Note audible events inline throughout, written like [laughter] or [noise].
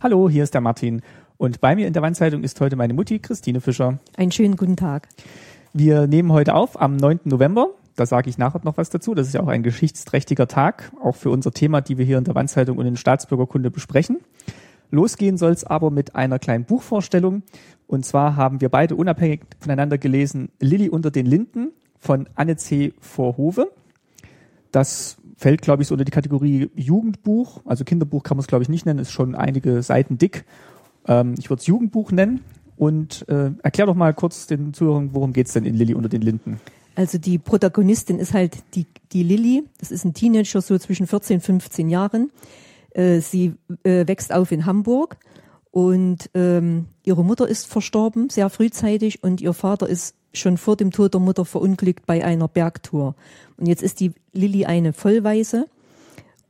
Hallo, hier ist der Martin. Und bei mir in der Wandzeitung ist heute meine Mutti, Christine Fischer. Einen schönen guten Tag. Wir nehmen heute auf am 9. November. Da sage ich nachher noch was dazu. Das ist ja auch ein geschichtsträchtiger Tag, auch für unser Thema, die wir hier in der Wandzeitung und in Staatsbürgerkunde besprechen. Losgehen soll es aber mit einer kleinen Buchvorstellung. Und zwar haben wir beide unabhängig voneinander gelesen Lilly unter den Linden von Anne C. Vorhove. Das fällt, glaube ich, so unter die Kategorie Jugendbuch. Also Kinderbuch kann man es, glaube ich, nicht nennen, ist schon einige Seiten dick. Ähm, ich würde es Jugendbuch nennen. Und äh, erklär doch mal kurz den Zuhörern, worum geht's denn in Lilly unter den Linden? Also die Protagonistin ist halt die, die Lilly. Das ist ein Teenager, so zwischen 14 und 15 Jahren. Äh, sie äh, wächst auf in Hamburg und ähm, ihre Mutter ist verstorben, sehr frühzeitig, und ihr Vater ist schon vor dem Tod der Mutter verunglückt bei einer Bergtour. Und jetzt ist die Lilly eine Vollweise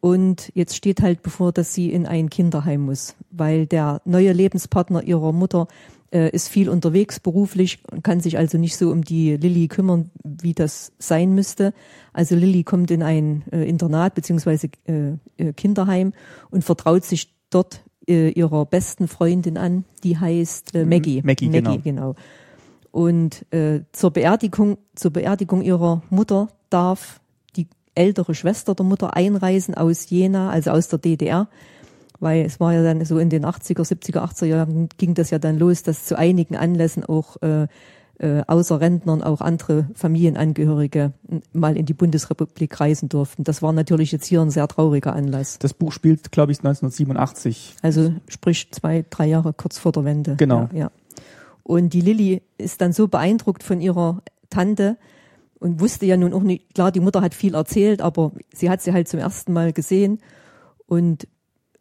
und jetzt steht halt bevor, dass sie in ein Kinderheim muss, weil der neue Lebenspartner ihrer Mutter äh, ist viel unterwegs beruflich und kann sich also nicht so um die Lilly kümmern, wie das sein müsste. Also Lilly kommt in ein äh, Internat beziehungsweise äh, äh Kinderheim und vertraut sich dort äh, ihrer besten Freundin an, die heißt äh, Maggie. Maggie, Maggie genau. genau. Und äh, zur Beerdigung, zur Beerdigung ihrer Mutter darf die ältere Schwester der Mutter einreisen aus Jena, also aus der DDR, weil es war ja dann so in den 80er, 70er, 80er Jahren ging das ja dann los, dass zu einigen Anlässen auch äh, äh, außer Rentnern auch andere Familienangehörige mal in die Bundesrepublik reisen durften. Das war natürlich jetzt hier ein sehr trauriger Anlass. Das Buch spielt, glaube ich, 1987. Also sprich zwei, drei Jahre kurz vor der Wende. Genau. Ja, ja. Und die Lilly ist dann so beeindruckt von ihrer Tante und wusste ja nun auch nicht, klar, die Mutter hat viel erzählt, aber sie hat sie halt zum ersten Mal gesehen und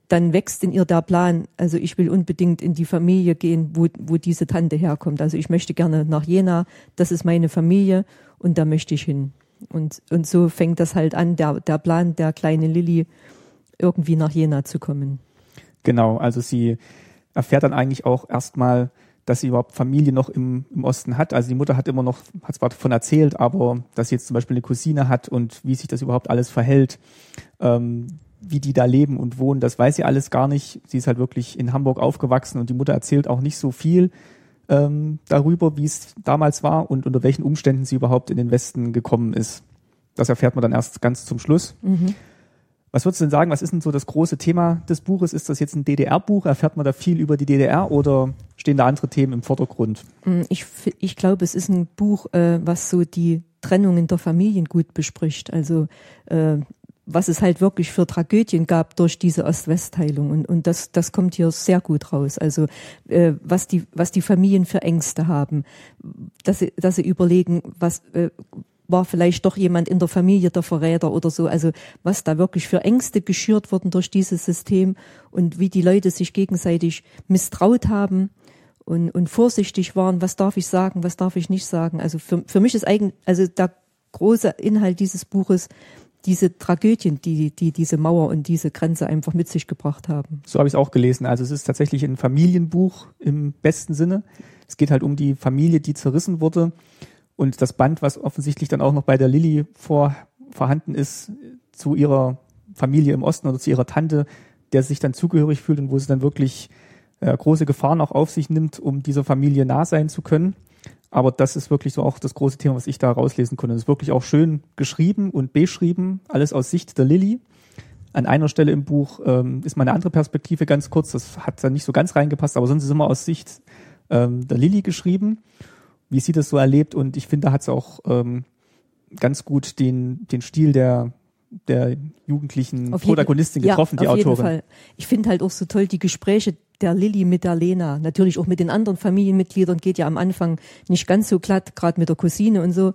dann wächst in ihr der Plan, also ich will unbedingt in die Familie gehen, wo, wo diese Tante herkommt. Also ich möchte gerne nach Jena, das ist meine Familie und da möchte ich hin. Und, und so fängt das halt an, der, der Plan der kleinen Lilly, irgendwie nach Jena zu kommen. Genau, also sie erfährt dann eigentlich auch erstmal, dass sie überhaupt Familie noch im, im Osten hat. Also die Mutter hat immer noch, hat zwar davon erzählt, aber dass sie jetzt zum Beispiel eine Cousine hat und wie sich das überhaupt alles verhält, ähm, wie die da leben und wohnen, das weiß sie alles gar nicht. Sie ist halt wirklich in Hamburg aufgewachsen und die Mutter erzählt auch nicht so viel ähm, darüber, wie es damals war und unter welchen Umständen sie überhaupt in den Westen gekommen ist. Das erfährt man dann erst ganz zum Schluss. Mhm. Was würdest du denn sagen, was ist denn so das große Thema des Buches? Ist das jetzt ein DDR-Buch? Erfährt man da viel über die DDR oder stehen da andere Themen im Vordergrund? Mm, ich, ich glaube, es ist ein Buch, äh, was so die Trennungen der Familien gut bespricht. Also äh, was es halt wirklich für Tragödien gab durch diese Ost-West-Teilung. Und, und das, das kommt hier sehr gut raus. Also äh, was, die, was die Familien für Ängste haben, dass sie, dass sie überlegen, was, äh, war vielleicht doch jemand in der Familie der Verräter oder so. Also was da wirklich für Ängste geschürt wurden durch dieses System und wie die Leute sich gegenseitig misstraut haben und, und vorsichtig waren, was darf ich sagen, was darf ich nicht sagen. Also für, für mich ist eigentlich, also der große Inhalt dieses Buches diese Tragödien, die, die diese Mauer und diese Grenze einfach mit sich gebracht haben. So habe ich es auch gelesen. Also es ist tatsächlich ein Familienbuch im besten Sinne. Es geht halt um die Familie, die zerrissen wurde und das Band, was offensichtlich dann auch noch bei der Lilly vor, vorhanden ist, zu ihrer Familie im Osten oder zu ihrer Tante, der sich dann zugehörig fühlt und wo sie dann wirklich äh, große Gefahren auch auf sich nimmt, um dieser Familie nah sein zu können. Aber das ist wirklich so auch das große Thema, was ich da rauslesen konnte. Es ist wirklich auch schön geschrieben und beschrieben, alles aus Sicht der Lilly. An einer Stelle im Buch ähm, ist mal eine andere Perspektive ganz kurz, das hat da nicht so ganz reingepasst, aber sonst ist es immer aus Sicht ähm, der Lilly geschrieben wie sie das so erlebt. Und ich finde, da hat sie auch ähm, ganz gut den, den Stil der, der jugendlichen auf Protagonistin jeden, getroffen, ja, die auf Autorin. Jeden Fall. Ich finde halt auch so toll die Gespräche der Lilly mit der Lena. Natürlich auch mit den anderen Familienmitgliedern geht ja am Anfang nicht ganz so glatt, gerade mit der Cousine und so.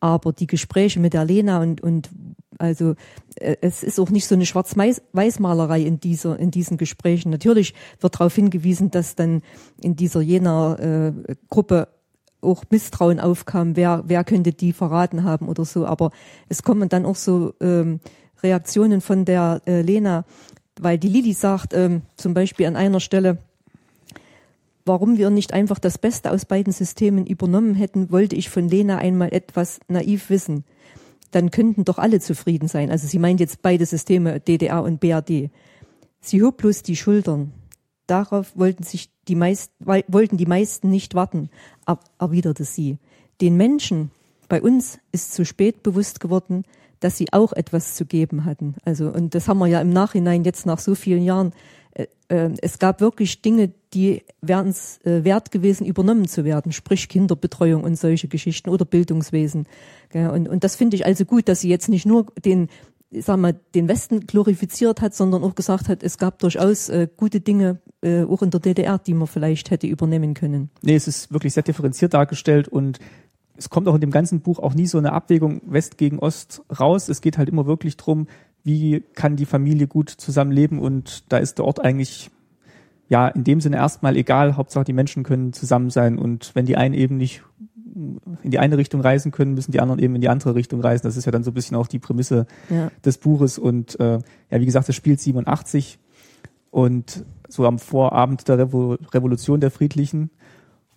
Aber die Gespräche mit der Lena und, und also äh, es ist auch nicht so eine Schwarz-Weiß-Malerei in dieser in diesen Gesprächen. Natürlich wird darauf hingewiesen, dass dann in dieser jener äh, Gruppe auch Misstrauen aufkam, wer, wer könnte die verraten haben oder so. Aber es kommen dann auch so ähm, Reaktionen von der äh, Lena, weil die Lili sagt ähm, zum Beispiel an einer Stelle, warum wir nicht einfach das Beste aus beiden Systemen übernommen hätten, wollte ich von Lena einmal etwas naiv wissen. Dann könnten doch alle zufrieden sein. Also sie meint jetzt beide Systeme, DDR und BRD. Sie hob bloß die Schultern. Darauf wollten sich die meisten, wollten die meisten nicht warten, erwiderte sie. Den Menschen bei uns ist zu spät bewusst geworden, dass sie auch etwas zu geben hatten. Also, und das haben wir ja im Nachhinein jetzt nach so vielen Jahren. Äh, äh, es gab wirklich Dinge, die wären es äh, wert gewesen, übernommen zu werden, sprich Kinderbetreuung und solche Geschichten oder Bildungswesen. Und, und das finde ich also gut, dass sie jetzt nicht nur den sag mal, den Westen glorifiziert hat, sondern auch gesagt hat, es gab durchaus gute Dinge äh, auch in der DDR, die man vielleicht hätte übernehmen können. Nee, es ist wirklich sehr differenziert dargestellt und es kommt auch in dem ganzen Buch auch nie so eine Abwägung West gegen Ost raus. Es geht halt immer wirklich drum, wie kann die Familie gut zusammenleben und da ist der Ort eigentlich ja in dem Sinne erstmal egal. Hauptsache die Menschen können zusammen sein und wenn die einen eben nicht in die eine Richtung reisen können, müssen die anderen eben in die andere Richtung reisen. Das ist ja dann so ein bisschen auch die Prämisse ja. des Buches. Und äh, ja, wie gesagt, es spielt 87 und so am Vorabend der Revo Revolution der Friedlichen.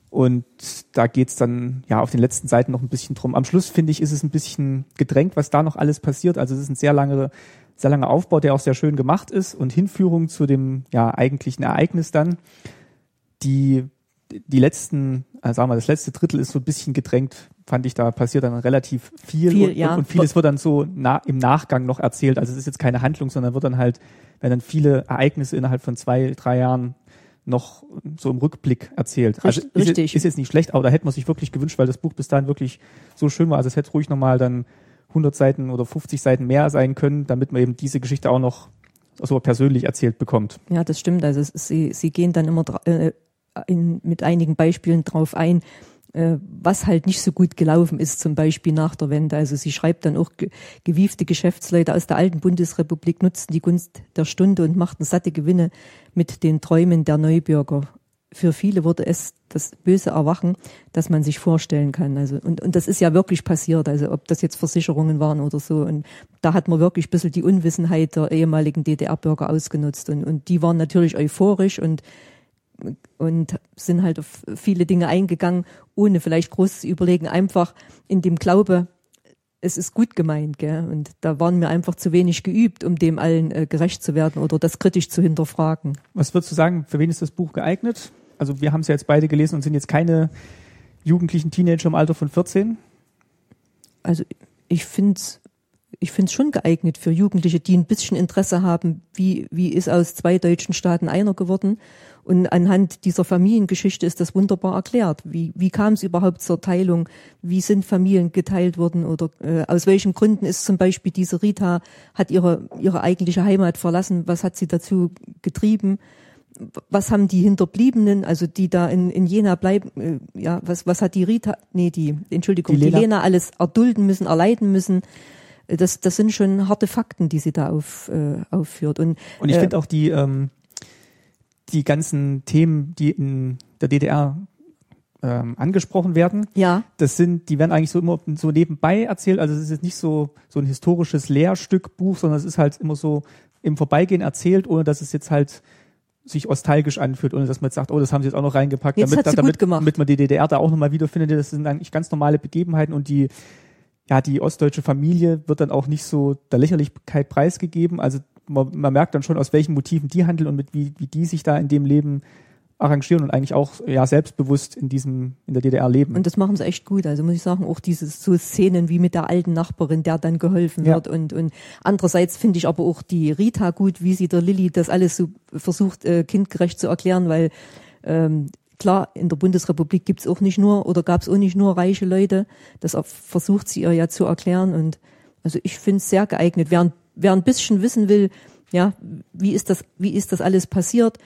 Und da geht's dann ja auf den letzten Seiten noch ein bisschen drum. Am Schluss, finde ich, ist es ein bisschen gedrängt, was da noch alles passiert. Also es ist ein sehr langer, sehr langer Aufbau, der auch sehr schön gemacht ist und Hinführung zu dem ja eigentlichen Ereignis dann. Die die letzten, äh, sagen wir, das letzte Drittel ist so ein bisschen gedrängt, fand ich, da passiert dann relativ viel, viel und, ja. und, vieles wird dann so na, im Nachgang noch erzählt. Also es ist jetzt keine Handlung, sondern wird dann halt, wenn dann viele Ereignisse innerhalb von zwei, drei Jahren noch so im Rückblick erzählt. Also Richtig. Ist, jetzt nicht schlecht, aber da hätte man sich wirklich gewünscht, weil das Buch bis dahin wirklich so schön war. Also es hätte ruhig nochmal dann 100 Seiten oder 50 Seiten mehr sein können, damit man eben diese Geschichte auch noch so persönlich erzählt bekommt. Ja, das stimmt. Also sie, sie gehen dann immer äh, in, mit einigen Beispielen drauf ein, was halt nicht so gut gelaufen ist, zum Beispiel nach der Wende. Also sie schreibt dann auch, gewiefte Geschäftsleute aus der alten Bundesrepublik nutzten die Gunst der Stunde und machten satte Gewinne mit den Träumen der Neubürger. Für viele wurde es das böse Erwachen, das man sich vorstellen kann. Also, und, und das ist ja wirklich passiert. Also, ob das jetzt Versicherungen waren oder so. Und da hat man wirklich ein bisschen die Unwissenheit der ehemaligen DDR-Bürger ausgenutzt. Und, und die waren natürlich euphorisch und und sind halt auf viele Dinge eingegangen, ohne vielleicht groß zu überlegen, einfach in dem Glaube, es ist gut gemeint, gell? Und da waren wir einfach zu wenig geübt, um dem allen äh, gerecht zu werden oder das kritisch zu hinterfragen. Was würdest du sagen, für wen ist das Buch geeignet? Also wir haben es ja jetzt beide gelesen und sind jetzt keine jugendlichen Teenager im Alter von 14. Also ich finde es ich finde es schon geeignet für Jugendliche, die ein bisschen Interesse haben, wie, wie ist aus zwei deutschen Staaten einer geworden und anhand dieser Familiengeschichte ist das wunderbar erklärt. Wie, wie kam es überhaupt zur Teilung? Wie sind Familien geteilt worden? Oder äh, aus welchen Gründen ist zum Beispiel diese Rita, hat ihre, ihre eigentliche Heimat verlassen? Was hat sie dazu getrieben? was haben die Hinterbliebenen, also die da in, in Jena bleiben, äh, ja, was, was hat die Rita, nee, die, Entschuldigung, die Lena, die Lena alles erdulden müssen, erleiden müssen. Das, das sind schon harte Fakten, die sie da auf, äh, aufführt. Und, und ich äh, finde auch die, ähm, die ganzen Themen, die in der DDR ähm, angesprochen werden. Ja. Das sind, die werden eigentlich so immer so nebenbei erzählt. Also es ist jetzt nicht so so ein historisches Lehrstückbuch, sondern es ist halt immer so im Vorbeigehen erzählt, ohne dass es jetzt halt sich nostalgisch anfühlt, ohne dass man jetzt sagt, oh, das haben sie jetzt auch noch reingepackt, jetzt damit, damit, damit man die DDR da auch nochmal wiederfindet. Das sind eigentlich ganz normale Begebenheiten und die, ja, die ostdeutsche Familie wird dann auch nicht so der Lächerlichkeit preisgegeben. Also man, man merkt dann schon, aus welchen Motiven die handeln und mit wie, wie die sich da in dem Leben arrangieren und eigentlich auch ja selbstbewusst in diesem in der DDR leben. Und das machen sie echt gut. Also muss ich sagen, auch diese so Szenen wie mit der alten Nachbarin, der dann geholfen ja. wird und und andererseits finde ich aber auch die Rita gut, wie sie der Lilly das alles so versucht äh, kindgerecht zu erklären, weil ähm, klar in der Bundesrepublik gibt's auch nicht nur oder gab's auch nicht nur reiche Leute. Das versucht sie ihr ja zu erklären und also ich finde es sehr geeignet. Wer wer ein bisschen wissen will, ja, wie ist das, wie ist das alles passiert?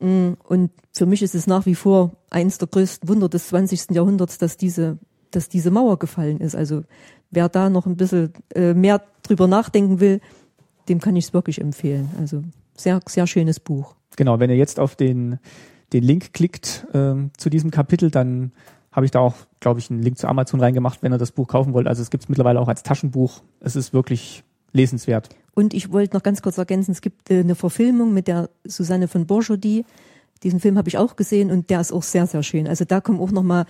Mm, und für mich ist es nach wie vor eines der größten Wunder des 20. Jahrhunderts, dass diese, dass diese Mauer gefallen ist. Also wer da noch ein bisschen äh, mehr drüber nachdenken will, dem kann ich es wirklich empfehlen. Also sehr, sehr schönes Buch. Genau, wenn ihr jetzt auf den, den Link klickt ähm, zu diesem Kapitel, dann habe ich da auch, glaube ich, einen Link zu Amazon reingemacht, wenn ihr das Buch kaufen wollt. Also es gibt es mittlerweile auch als Taschenbuch. Es ist wirklich lesenswert. Und ich wollte noch ganz kurz ergänzen, es gibt äh, eine Verfilmung mit der Susanne von Bourgeois. Diesen Film habe ich auch gesehen und der ist auch sehr, sehr schön. Also da kommen auch nochmal,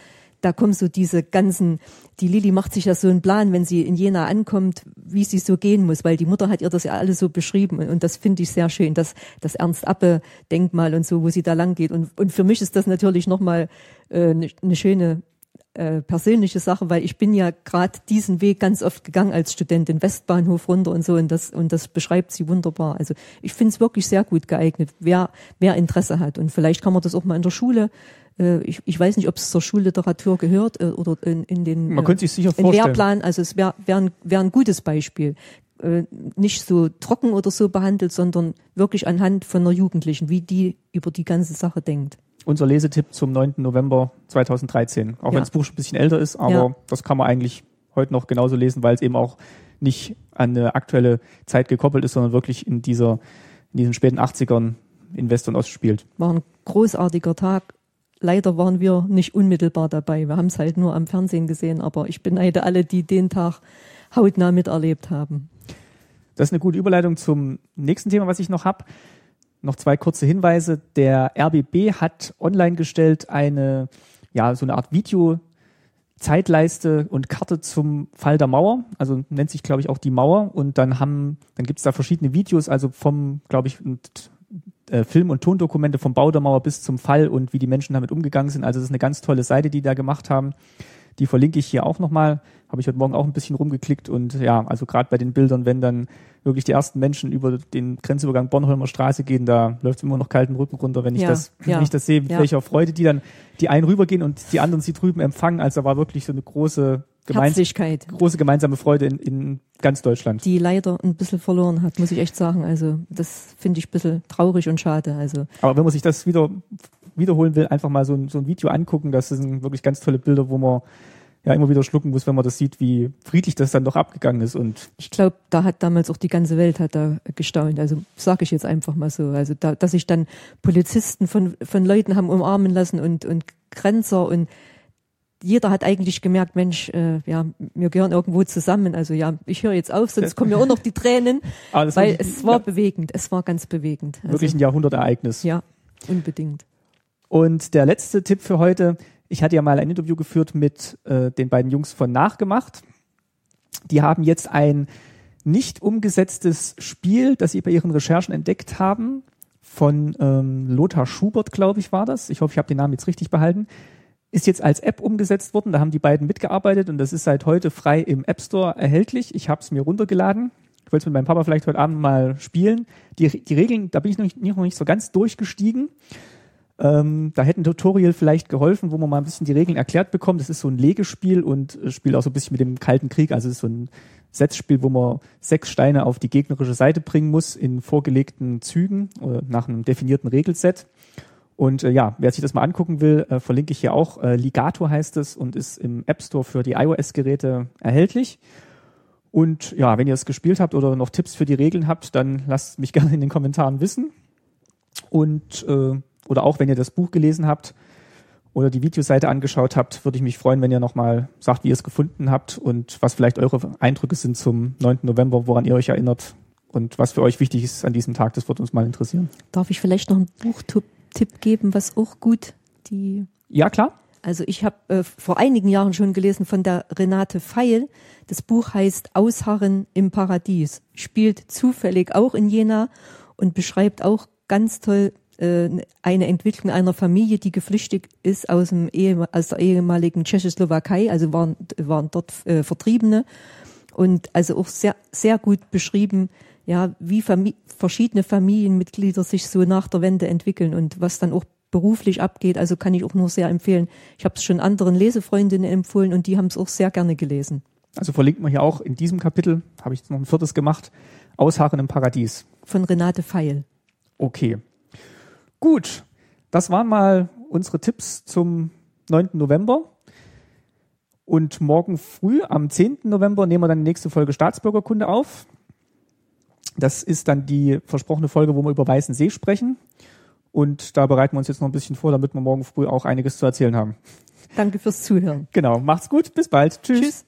da kommen so diese ganzen, die Lilly macht sich ja so einen Plan, wenn sie in Jena ankommt, wie sie so gehen muss, weil die Mutter hat ihr das ja alles so beschrieben und das finde ich sehr schön, das, das Ernst-Appe-Denkmal und so, wo sie da lang geht und, und für mich ist das natürlich nochmal äh, eine ne schöne äh, persönliche Sache, weil ich bin ja gerade diesen Weg ganz oft gegangen als Student den Westbahnhof runter und so und das und das beschreibt sie wunderbar. Also ich finde es wirklich sehr gut geeignet, wer wer Interesse hat und vielleicht kann man das auch mal in der Schule. Äh, ich, ich weiß nicht, ob es zur Schulliteratur gehört äh, oder in, in den man könnte sich sicher vorstellen. Lehrplan. Also es wäre wär ein, wär ein gutes Beispiel äh, nicht so trocken oder so behandelt, sondern wirklich anhand von einer Jugendlichen, wie die über die ganze Sache denkt unser Lesetipp zum 9. November 2013. Auch ja. wenn das Buch schon ein bisschen älter ist, aber ja. das kann man eigentlich heute noch genauso lesen, weil es eben auch nicht an eine aktuelle Zeit gekoppelt ist, sondern wirklich in dieser, in diesen späten 80ern in West und Ost spielt. War ein großartiger Tag. Leider waren wir nicht unmittelbar dabei. Wir haben es halt nur am Fernsehen gesehen, aber ich beneide alle, die den Tag hautnah miterlebt haben. Das ist eine gute Überleitung zum nächsten Thema, was ich noch habe noch zwei kurze Hinweise. Der RBB hat online gestellt eine, ja, so eine Art Video Zeitleiste und Karte zum Fall der Mauer, also nennt sich, glaube ich, auch die Mauer. Und dann haben, dann gibt es da verschiedene Videos, also vom, glaube ich, äh, Film- und Tondokumente vom Bau der Mauer bis zum Fall und wie die Menschen damit umgegangen sind. Also das ist eine ganz tolle Seite, die da gemacht haben. Die verlinke ich hier auch nochmal. Habe ich heute Morgen auch ein bisschen rumgeklickt und ja, also gerade bei den Bildern, wenn dann wirklich die ersten Menschen über den Grenzübergang Bornholmer Straße gehen, da läuft immer noch kalten Rücken runter, wenn ich ja, das, ja, wenn ich das sehe, mit ja. welcher Freude die dann die einen rübergehen und die anderen sie drüben empfangen. Also da war wirklich so eine große Gemeinschaft, große gemeinsame Freude in, in ganz Deutschland. Die leider ein bisschen verloren hat, muss ich echt sagen. Also das finde ich ein bisschen traurig und schade. Also. Aber wenn man sich das wieder wiederholen will, einfach mal so ein, so ein Video angucken. Das sind wirklich ganz tolle Bilder, wo man ja immer wieder schlucken muss, wenn man das sieht, wie friedlich das dann doch abgegangen ist. Und ich glaube, da hat damals auch die ganze Welt hat da gestaunt. Also sage ich jetzt einfach mal so. Also da, dass sich dann Polizisten von von Leuten haben umarmen lassen und und Grenzer und jeder hat eigentlich gemerkt, Mensch, äh, ja, wir gehören irgendwo zusammen. Also ja, ich höre jetzt auf, sonst kommen ja auch noch die Tränen, [laughs] weil wirklich, es war ja, bewegend. Es war ganz bewegend. Also, wirklich ein Jahrhundertereignis. Ja, unbedingt. Und der letzte Tipp für heute, ich hatte ja mal ein Interview geführt mit äh, den beiden Jungs von Nachgemacht. Die haben jetzt ein nicht umgesetztes Spiel, das sie bei ihren Recherchen entdeckt haben, von ähm, Lothar Schubert, glaube ich, war das. Ich hoffe, ich habe den Namen jetzt richtig behalten. Ist jetzt als App umgesetzt worden. Da haben die beiden mitgearbeitet und das ist seit heute frei im App Store erhältlich. Ich habe es mir runtergeladen. Ich wollte es mit meinem Papa vielleicht heute Abend mal spielen. Die, die Regeln, da bin ich noch nicht, noch nicht so ganz durchgestiegen. Ähm, da hätte ein Tutorial vielleicht geholfen, wo man mal ein bisschen die Regeln erklärt bekommt. Das ist so ein Legespiel und äh, spielt auch so ein bisschen mit dem Kalten Krieg. Also ist so ein Setzspiel, wo man sechs Steine auf die gegnerische Seite bringen muss in vorgelegten Zügen oder nach einem definierten Regelset. Und äh, ja, wer sich das mal angucken will, äh, verlinke ich hier auch. Äh, Ligato heißt es und ist im App Store für die iOS-Geräte erhältlich. Und ja, wenn ihr es gespielt habt oder noch Tipps für die Regeln habt, dann lasst mich [laughs] gerne in den Kommentaren wissen. Und äh, oder auch wenn ihr das Buch gelesen habt oder die Videoseite angeschaut habt, würde ich mich freuen, wenn ihr nochmal sagt, wie ihr es gefunden habt und was vielleicht eure Eindrücke sind zum 9. November, woran ihr euch erinnert und was für euch wichtig ist an diesem Tag. Das würde uns mal interessieren. Darf ich vielleicht noch einen Buchtipp geben, was auch gut die. Ja, klar. Also ich habe äh, vor einigen Jahren schon gelesen von der Renate Feil. Das Buch heißt Ausharren im Paradies. Spielt zufällig auch in Jena und beschreibt auch ganz toll äh, eine Entwicklung einer Familie, die geflüchtet ist aus, dem Ehe, aus der ehemaligen Tschechoslowakei, also waren, waren dort äh, Vertriebene und also auch sehr, sehr gut beschrieben, ja, wie Famili verschiedene Familienmitglieder sich so nach der Wende entwickeln und was dann auch beruflich abgeht. Also kann ich auch nur sehr empfehlen. Ich habe es schon anderen Lesefreundinnen empfohlen und die haben es auch sehr gerne gelesen. Also verlinkt man hier auch in diesem Kapitel, habe ich noch ein viertes gemacht, Ausharren im Paradies. Von Renate Feil. Okay. Gut, das waren mal unsere Tipps zum 9. November. Und morgen früh, am 10. November, nehmen wir dann die nächste Folge Staatsbürgerkunde auf. Das ist dann die versprochene Folge, wo wir über Weißen See sprechen. Und da bereiten wir uns jetzt noch ein bisschen vor, damit wir morgen früh auch einiges zu erzählen haben. Danke fürs Zuhören. Genau, macht's gut, bis bald. Tschüss. Tschüss.